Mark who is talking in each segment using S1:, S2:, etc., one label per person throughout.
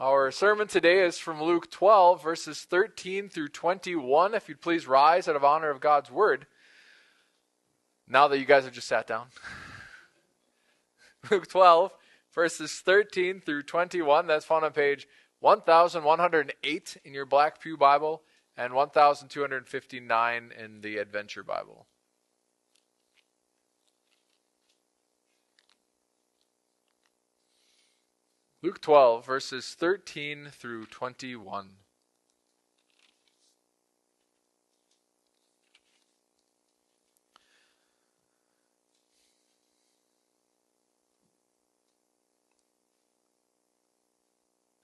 S1: Our sermon today is from Luke 12, verses 13 through 21. If you'd please rise out of honor of God's word. Now that you guys have just sat down. Luke 12, verses 13 through 21. That's found on page 1108 in your Black Pew Bible and 1259 in the Adventure Bible. Luke 12, verses 13 through 21.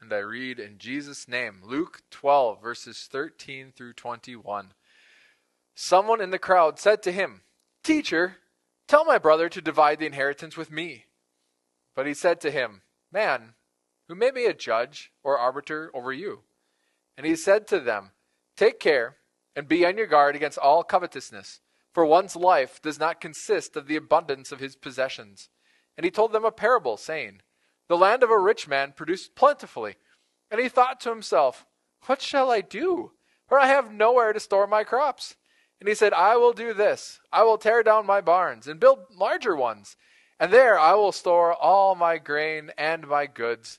S1: And I read in Jesus' name, Luke 12, verses 13 through 21. Someone in the crowd said to him, Teacher, tell my brother to divide the inheritance with me. But he said to him, Man, who may be a judge or arbiter over you. And he said to them, Take care and be on your guard against all covetousness, for one's life does not consist of the abundance of his possessions. And he told them a parable, saying, The land of a rich man produced plentifully. And he thought to himself, What shall I do? For I have nowhere to store my crops. And he said, I will do this I will tear down my barns and build larger ones, and there I will store all my grain and my goods.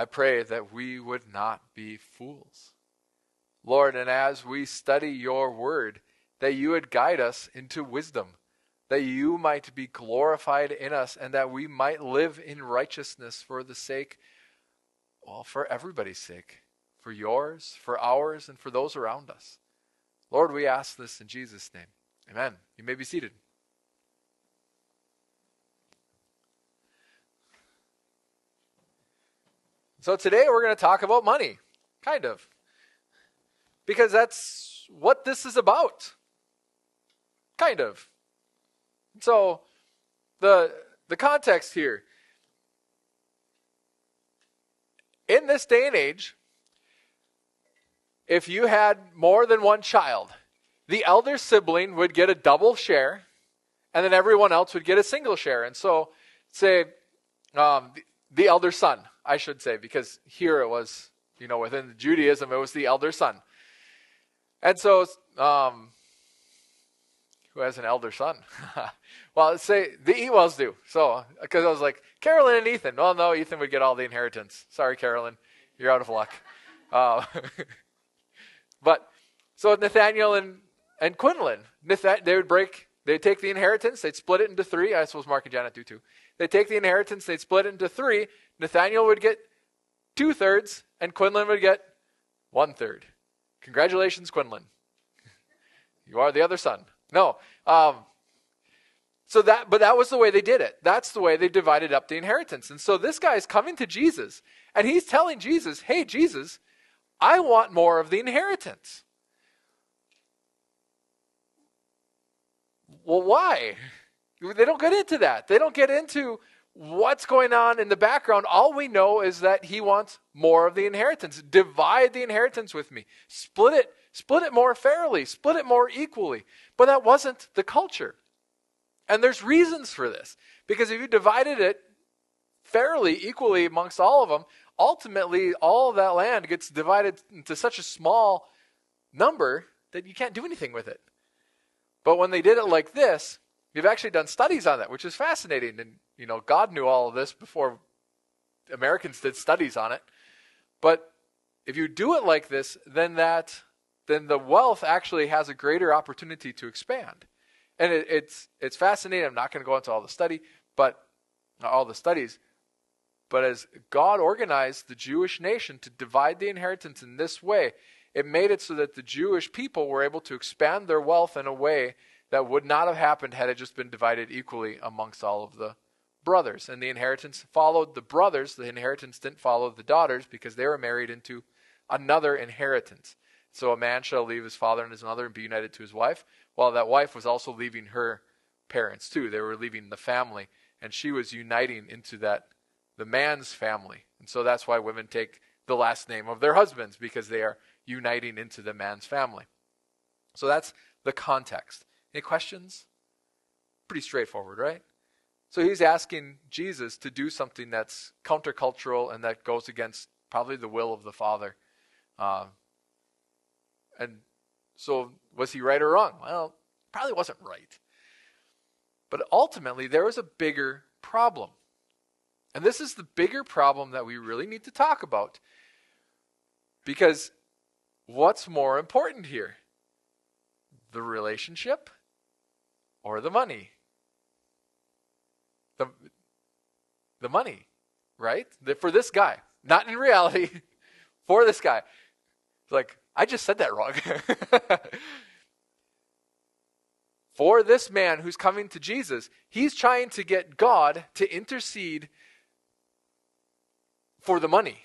S1: I pray that we would not be fools. Lord, and as we study your word, that you would guide us into wisdom, that you might be glorified in us, and that we might live in righteousness for the sake, well, for everybody's sake, for yours, for ours, and for those around us. Lord, we ask this in Jesus' name. Amen. You may be seated. So today we're going to talk about money, kind of. Because that's what this is about. Kind of. So the the context here in this day and age if you had more than one child, the elder sibling would get a double share, and then everyone else would get a single share. And so, say, um, the, elder son I should say, because here it was, you know, within Judaism, it was the elder son. And so, um, who has an elder son? well, say the Ewells do. So, because I was like, Carolyn and Ethan. Well, no, Ethan would get all the inheritance. Sorry, Carolyn. You're out of luck. Uh, but, so Nathaniel and, and Quinlan, they would break, they'd take the inheritance, they'd split it into three. I suppose Mark and Janet do too. They'd take the inheritance, they'd split it into three, Nathaniel would get two thirds, and Quinlan would get one third. Congratulations, Quinlan. you are the other son. No. Um, so that, but that was the way they did it. That's the way they divided up the inheritance. And so this guy is coming to Jesus, and he's telling Jesus, "Hey, Jesus, I want more of the inheritance." Well, why? They don't get into that. They don't get into what's going on in the background. All we know is that he wants more of the inheritance. Divide the inheritance with me. Split it, split it more fairly, split it more equally. But that wasn't the culture. And there's reasons for this. Because if you divided it fairly, equally amongst all of them, ultimately all of that land gets divided into such a small number that you can't do anything with it. But when they did it like this, we've actually done studies on that, which is fascinating. And you know, God knew all of this before Americans did studies on it. But if you do it like this, then that then the wealth actually has a greater opportunity to expand. And it, it's it's fascinating. I'm not going to go into all the study, but all the studies. But as God organized the Jewish nation to divide the inheritance in this way, it made it so that the Jewish people were able to expand their wealth in a way that would not have happened had it just been divided equally amongst all of the brothers, and the inheritance followed the brothers. The inheritance didn't follow the daughters because they were married into another inheritance. So a man shall leave his father and his mother and be united to his wife, while that wife was also leaving her parents too. They were leaving the family, and she was uniting into that the man's family. And so that's why women take the last name of their husbands because they are uniting into the man's family. So that's the context. Any questions? Pretty straightforward, right? So he's asking Jesus to do something that's countercultural and that goes against probably the will of the Father. Uh, and so was he right or wrong? Well, probably wasn't right. But ultimately, there was a bigger problem. And this is the bigger problem that we really need to talk about. Because what's more important here? The relationship or the money? The, the money, right? The, for this guy. Not in reality, for this guy. Like, I just said that wrong. for this man who's coming to Jesus, he's trying to get God to intercede for the money.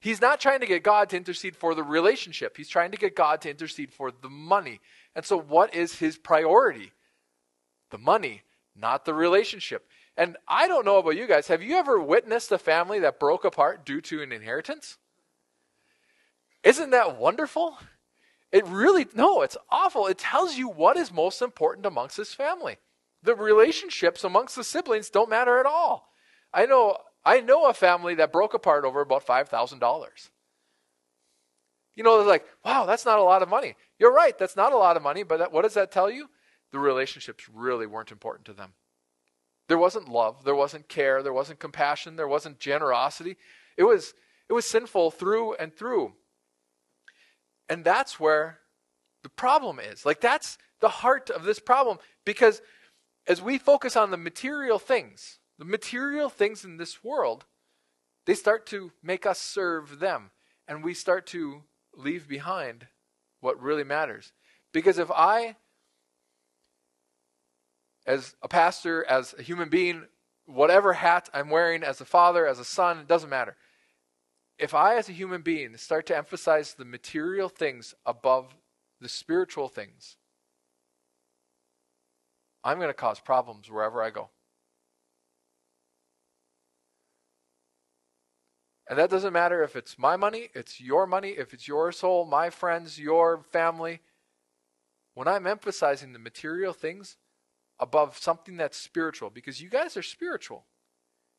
S1: He's not trying to get God to intercede for the relationship. He's trying to get God to intercede for the money. And so, what is his priority? The money, not the relationship. And I don't know about you guys. Have you ever witnessed a family that broke apart due to an inheritance? Isn't that wonderful? It really, no, it's awful. It tells you what is most important amongst this family. The relationships amongst the siblings don't matter at all. I know, I know a family that broke apart over about $5,000. You know, they're like, wow, that's not a lot of money. You're right, that's not a lot of money, but that, what does that tell you? The relationships really weren't important to them. There wasn't love, there wasn't care, there wasn't compassion, there wasn't generosity. It was, it was sinful through and through. And that's where the problem is. Like, that's the heart of this problem. Because as we focus on the material things, the material things in this world, they start to make us serve them. And we start to leave behind what really matters. Because if I, as a pastor, as a human being, whatever hat I'm wearing, as a father, as a son, it doesn't matter if I, as a human being, start to emphasize the material things above the spiritual things, I'm going to cause problems wherever I go. And that doesn't matter if it's my money, it's your money, if it's your soul, my friends, your family. When I'm emphasizing the material things above something that's spiritual, because you guys are spiritual.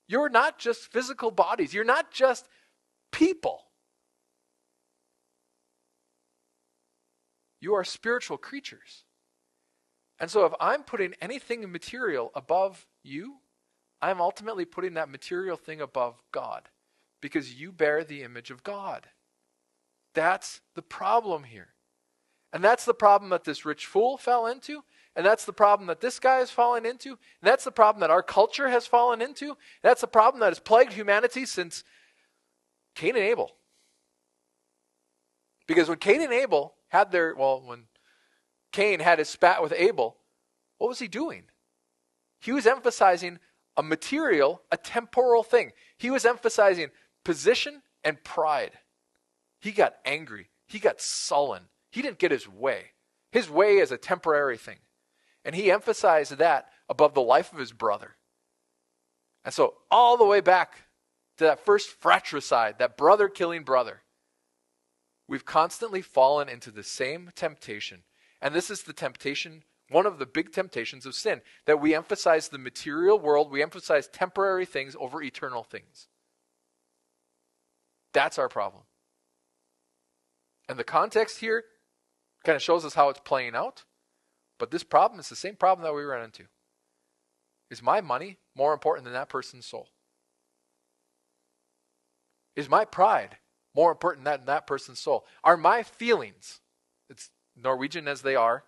S1: You're not just physical bodies. You're not just people. You are spiritual creatures. And so if I'm putting anything material above you, I'm ultimately putting that material thing above God because you bear the image of God. That's the problem here. And that's the problem that this rich fool fell into. And that's the problem that this guy has fallen into. And that's the problem that our culture has fallen into. That's the problem that has plagued humanity since Cain and Abel. Because when Cain and Abel had their, well, when Cain had his spat with Abel, what was he doing? He was emphasizing a material, a temporal thing. He was emphasizing position and pride. He got angry. He got sullen. He didn't get his way. His way is a temporary thing. And he emphasized that above the life of his brother. And so, all the way back to that first fratricide, that brother killing brother. We've constantly fallen into the same temptation. And this is the temptation, one of the big temptations of sin, that we emphasize the material world, we emphasize temporary things over eternal things. That's our problem. And the context here kind of shows us how it's playing out. But this problem is the same problem that we run into. Is my money more important than that person's soul? Is my pride more important than that person's soul? Are my feelings, it's Norwegian as they are,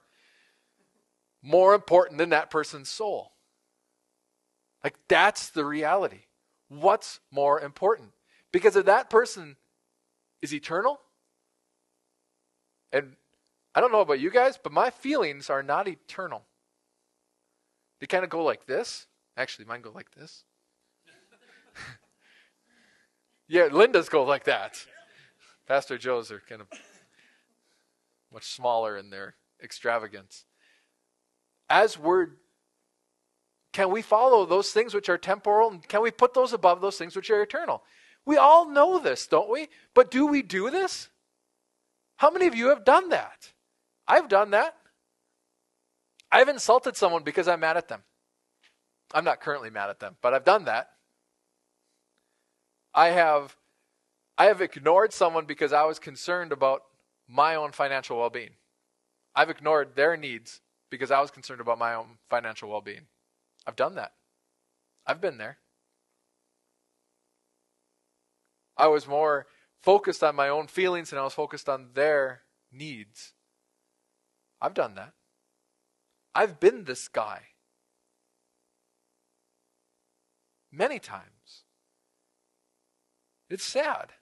S1: more important than that person's soul? Like, that's the reality. What's more important? Because if that person is eternal, and I don't know about you guys, but my feelings are not eternal. They kind of go like this. Actually, mine go like this. yeah, Linda's go like that. Pastor Joe's are kind of much smaller in their extravagance. As we're can we follow those things which are temporal and can we put those above those things which are eternal? We all know this, don't we? But do we do this? How many of you have done that? I've done that. I've insulted someone because I'm mad at them. I'm not currently mad at them, but I've done that. I have I have ignored someone because I was concerned about my own financial well-being. I've ignored their needs because I was concerned about my own financial well-being. I've done that. I've been there. I was more focused on my own feelings and I was focused on their needs. I've done that. I've been this guy many times. It's sad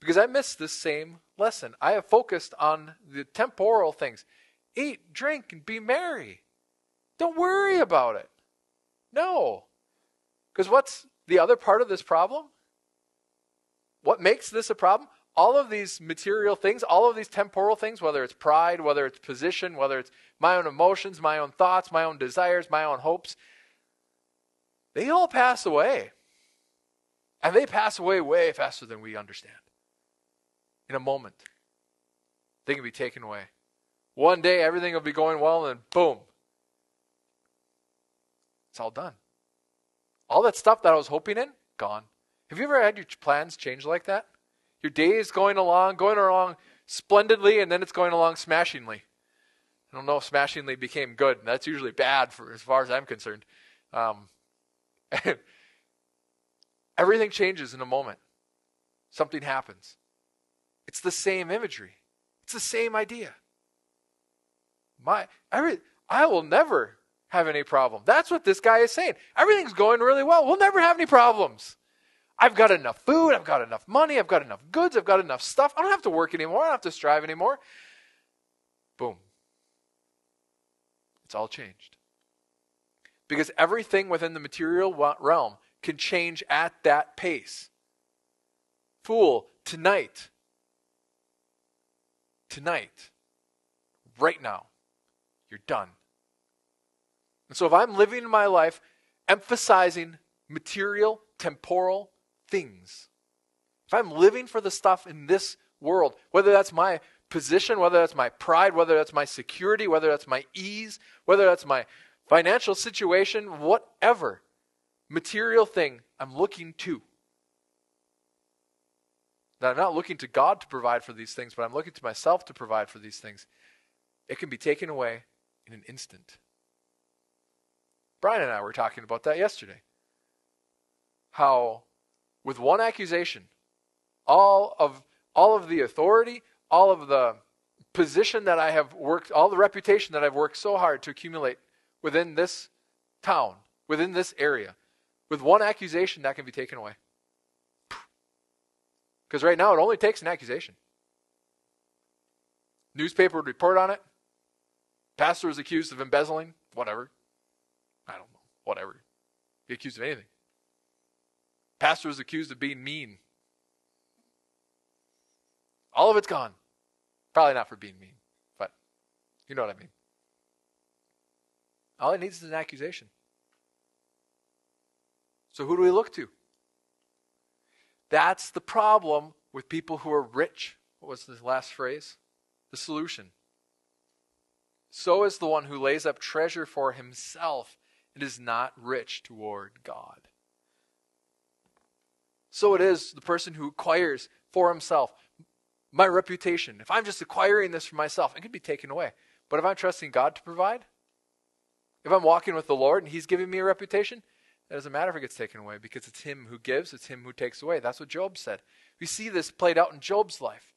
S1: because I missed this same lesson. I have focused on the temporal things eat, drink, and be merry. Don't worry about it. No. Because what's the other part of this problem? What makes this a problem? All of these material things, all of these temporal things, whether it's pride, whether it's position, whether it's my own emotions, my own thoughts, my own desires, my own hopes, they all pass away. And they pass away way faster than we understand. In a moment, they can be taken away. One day, everything will be going well, and boom, it's all done. All that stuff that I was hoping in, gone. Have you ever had your plans change like that? Your day is going along, going along splendidly, and then it's going along smashingly. I don't know if smashingly became good. That's usually bad for as far as I'm concerned. Um, everything changes in a moment. Something happens. It's the same imagery. It's the same idea. My every I will never have any problem. That's what this guy is saying. Everything's going really well. We'll never have any problems. I've got enough food. I've got enough money. I've got enough goods. I've got enough stuff. I don't have to work anymore. I don't have to strive anymore. Boom. It's all changed. Because everything within the material realm can change at that pace. Fool, tonight, tonight, right now, you're done. And so if I'm living my life emphasizing material, temporal things, if I'm living for the stuff in this world, whether that's my position, whether that's my pride, whether that's my security, whether that's my ease, whether that's my financial situation, whatever material thing I'm looking to. That I'm not looking to God to provide for these things, but I'm looking to myself to provide for these things. It can be taken away in an instant. Brian and I were talking about that yesterday. How, with one accusation, all of all of the authority, all of the position that I have worked, all the reputation that I've worked so hard to accumulate within this town, within this area, with one accusation that can be taken away. Because right now it only takes an accusation. Newspaper would report on it. Pastor was accused of embezzling, whatever. I don't know, whatever. Be accused of anything. Pastor was accused of being mean. All of it's gone. Probably not for being mean, but you know what I mean. All it needs is an accusation. So who do we look to? That's the problem with people who are rich. What was the last phrase? The solution. So is the one who lays up treasure for himself and is not rich toward God. So it is the person who acquires for himself my reputation. If I'm just acquiring this for myself, it can be taken away. But if I'm trusting God to provide, if I'm walking with the Lord and He's giving me a reputation, it doesn't matter if it gets taken away because it's Him who gives, it's Him who takes away. That's what Job said. We see this played out in Job's life.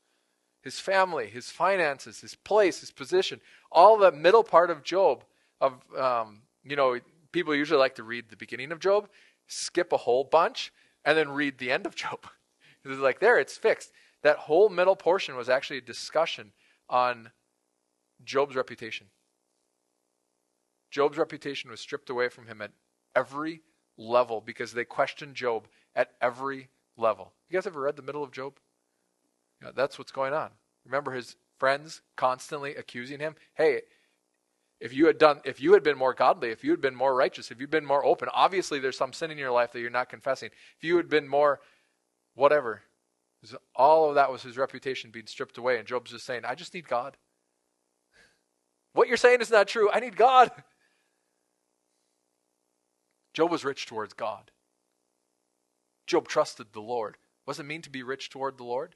S1: His family, his finances, his place, his position, all the middle part of Job, of um, you know, people usually like to read the beginning of Job, skip a whole bunch, and then read the end of Job. it's like there, it's fixed. That whole middle portion was actually a discussion on Job's reputation. Job's reputation was stripped away from him at, every level because they questioned Job at every level. You guys ever read the middle of Job? That's what's going on. Remember his friends constantly accusing him? Hey, if you had done if you had been more godly, if you had been more righteous, if you'd been more open, obviously there's some sin in your life that you're not confessing. If you had been more whatever, all of that was his reputation being stripped away. And Job's just saying, I just need God. What you're saying is not true. I need God. Job was rich towards God. Job trusted the Lord. Does it mean to be rich toward the Lord?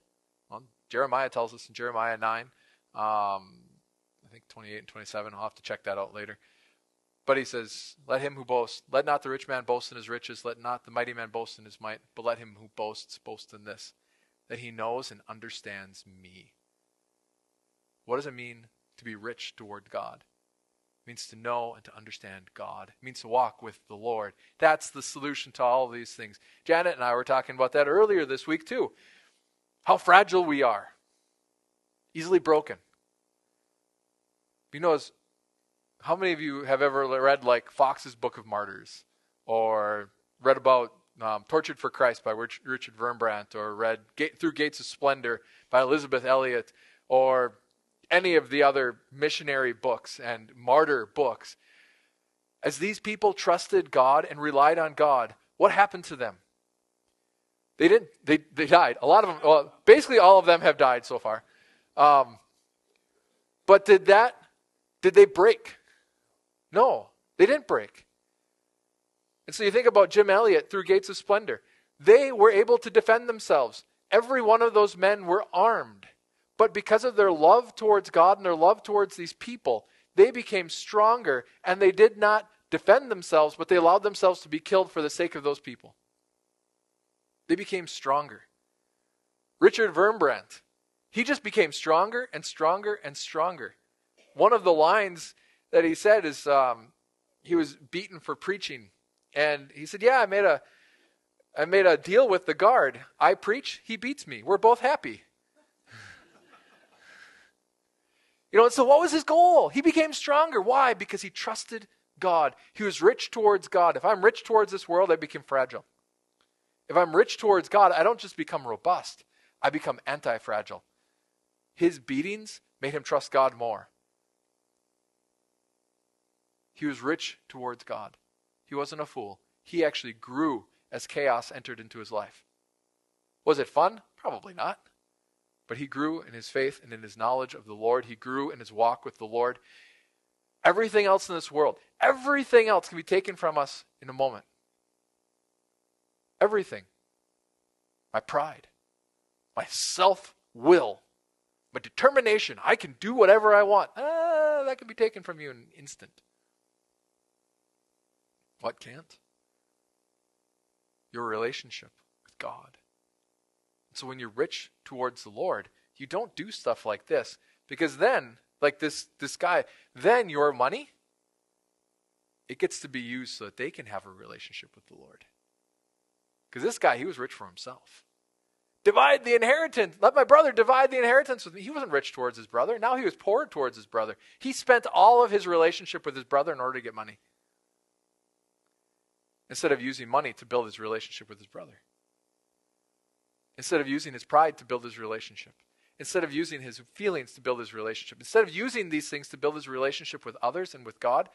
S1: Well, Jeremiah tells us in Jeremiah 9, um, think 28 and 27. I'll have to check that out later. But he says, Let him who boasts, let not the rich man boast in his riches, let not the mighty man boast in his might, but let him who boasts boast in this, that he knows and understands me. What does it mean to be rich toward God? It means to know and to understand God. It means to walk with the Lord. That's the solution to all of these things. Janet and I were talking about that earlier this week, too. How fragile we are, easily broken. You know, how many of you have ever read like Foxe's Book of Martyrs or read about um, Tortured for Christ by Rich, Richard Wurmbrand or read Through Gates of Splendor by Elisabeth Elliot or any of the other missionary books and martyr books. As these people trusted God and relied on God, what happened to them? They didn't. They they died. A lot of them. Well, basically, all of them have died so far. Um, but did that? Did they break? No, they didn't break. And so you think about Jim Elliot through Gates of Splendor. They were able to defend themselves. Every one of those men were armed. But because of their love towards God and their love towards these people, they became stronger and they did not defend themselves, but they allowed themselves to be killed for the sake of those people. They became stronger. Richard Wurmbrand, he just became stronger and stronger and stronger. One of the lines that he said is um, he was beaten for preaching, and he said, "Yeah, I made a, I made a deal with the guard. I preach, he beats me. We're both happy." you know, so what was his goal? He became stronger. Why? Because he trusted God. He was rich towards God. If I'm rich towards this world, I become fragile. If I'm rich towards God, I don't just become robust, I become anti fragile. His beatings made him trust God more. He was rich towards God. He wasn't a fool. He actually grew as chaos entered into his life. Was it fun? Probably not. But he grew in his faith and in his knowledge of the Lord. He grew in his walk with the Lord. Everything else in this world, everything else can be taken from us in a moment. Everything. My pride, my self will, my determination. I can do whatever I want. Ah, that can be taken from you in an instant. What can't? Your relationship with God. So when you're rich towards the Lord, you don't do stuff like this because then, like this this guy, then your money it gets to be used so that they can have a relationship with the Lord. Because this guy, he was rich for himself. Divide the inheritance. Let my brother divide the inheritance with me. He wasn't rich towards his brother. Now he was poor towards his brother. He spent all of his relationship with his brother in order to get money. Instead of using money to build his relationship with his brother. Instead of using his pride to build his relationship. Instead of using his feelings to build his relationship. Instead of using these things to build his relationship with others and with God,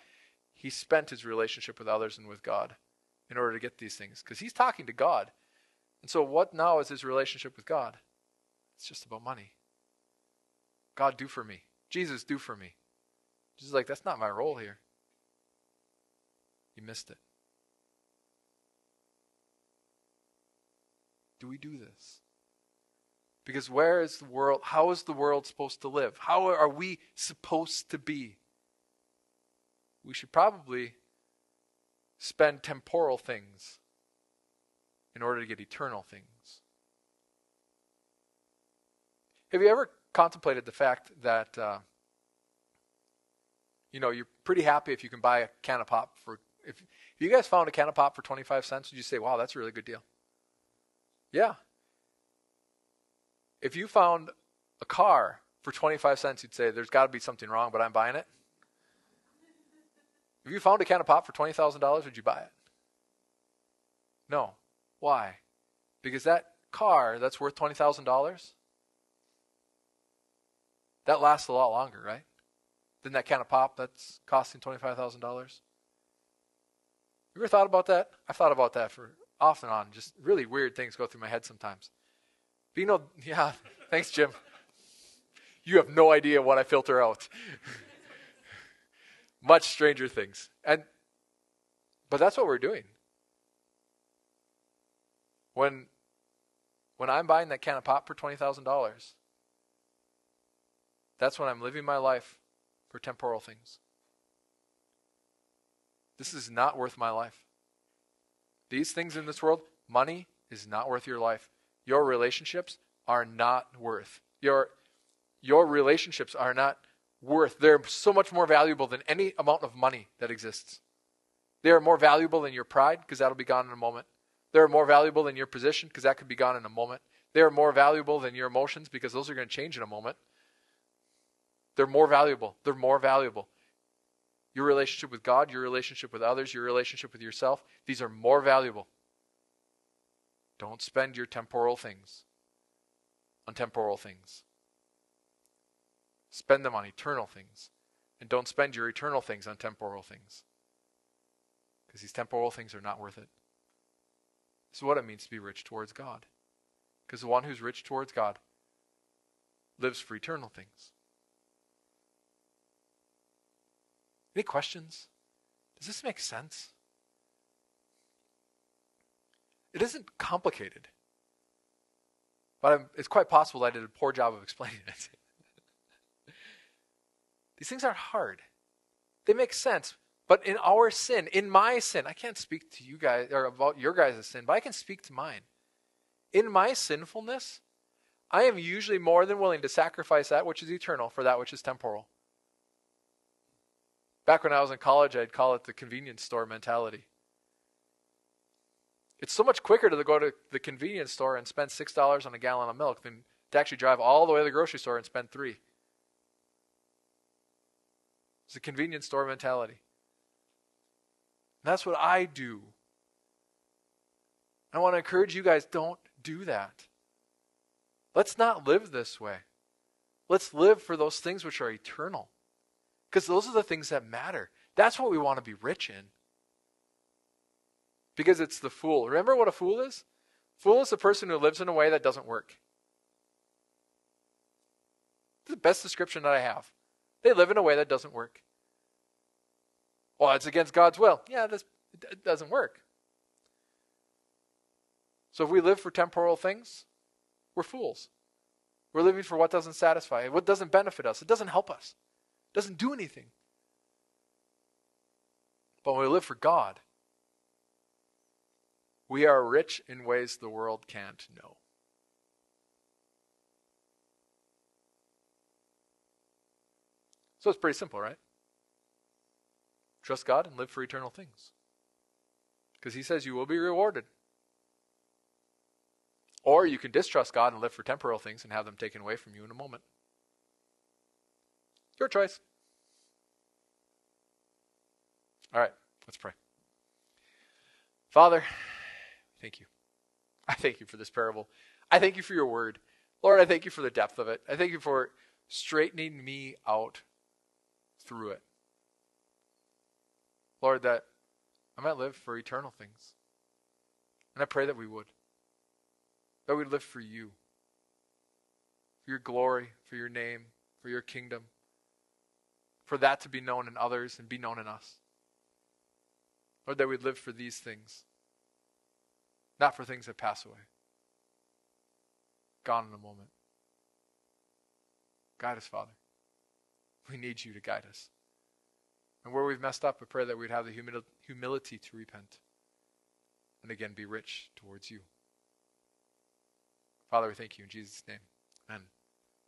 S1: he spent his relationship with others and with God in order to get these things because he's talking to God. And so, what now is his relationship with God? It's just about money. God, do for me. Jesus, do for me. Jesus like, that's not my role here. You missed it. Do we do this? Because where is the world? How is the world supposed to live? How are we supposed to be? We should probably spend temporal things in order to get eternal things. Have you ever contemplated the fact that uh, you know you're pretty happy if you can buy a can of pop for if, if you guys found a can of pop for 25 cents would you say wow that's a really good deal yeah if you found a car for 25 cents you'd say there's got to be something wrong but i'm buying it if you found a can of pop for $20000 would you buy it No. Why? Because that car that's worth $20,000, that lasts a lot longer, right? Than that can of pop that's costing $25,000. You ever thought about that? I've thought about that for off and on. Just really weird things go through my head sometimes. But you know, yeah, thanks, Jim. You have no idea what I filter out. Much stranger things. And but that's what we're doing. When when I'm buying that can of pop for $20,000, that's when I'm living my life for temporal things. This is not worth my life. These things in this world, money is not worth your life. Your relationships are not worth. Your your relationships are not worth. They're so much more valuable than any amount of money that exists. They are more valuable than your pride because that'll be gone in a moment. They're more valuable than your position because that could be gone in a moment. They are more valuable than your emotions because those are going to change in a moment. They're more valuable. They're more valuable. Your relationship with God, your relationship with others, your relationship with yourself, these are more valuable. Don't spend your temporal things on temporal things. Spend them on eternal things. And don't spend your eternal things on temporal things. Because these temporal things are not worth it. This is what it means to be rich towards God. Because the one who's rich towards God lives for eternal things. Any questions? Does this make sense? It isn't complicated, but I'm, it's quite possible that I did a poor job of explaining it. These things aren't hard, they make sense. But in our sin, in my sin, I can't speak to you guys or about your guys' sin, but I can speak to mine. In my sinfulness, I am usually more than willing to sacrifice that which is eternal for that which is temporal. Back when I was in college, I'd call it the convenience store mentality. It's so much quicker to go to the convenience store and spend $6 on a gallon of milk than to actually drive all the way to the grocery store and spend 3. It's a convenience store mentality. And that's what I do. I want to encourage you guys don't do that. Let's not live this way. Let's live for those things which are eternal. Because those are the things that matter. That's what we want to be rich in. Because it's the fool. Remember what a fool is? Fool is the person who lives in a way that doesn't work. the best description that I have. They live in a way that doesn't work. Well, it's against God's will. Yeah, this it doesn't work. So if we live for temporal things, we're fools. We're living for what doesn't satisfy, what doesn't benefit us, it doesn't help us, doesn't do anything. But when we live for God, we are rich in ways the world can't know. So it's pretty simple, right? Trust God and live for eternal things. Because He says you will be rewarded. Or you can distrust God and live for temporal things and have them taken away from you in a moment. Your choice. All right, let's pray. Father, thank you. I thank you for this parable. I thank you for your word. Lord, I thank you for the depth of it. I thank you for straightening me out through it. Lord, that I might live for eternal things. And I pray that we would that we live for you, for your glory, for your name, for your kingdom, for that to be known in others and be known in us. Lord, that we live for these things, not for things that pass away. Gone in a moment. Guide us, Father. We need you to guide us. And where we've messed up, I pray that we'd have the humil- humility to repent and again be rich towards you. Father, we thank you in Jesus' name. Amen.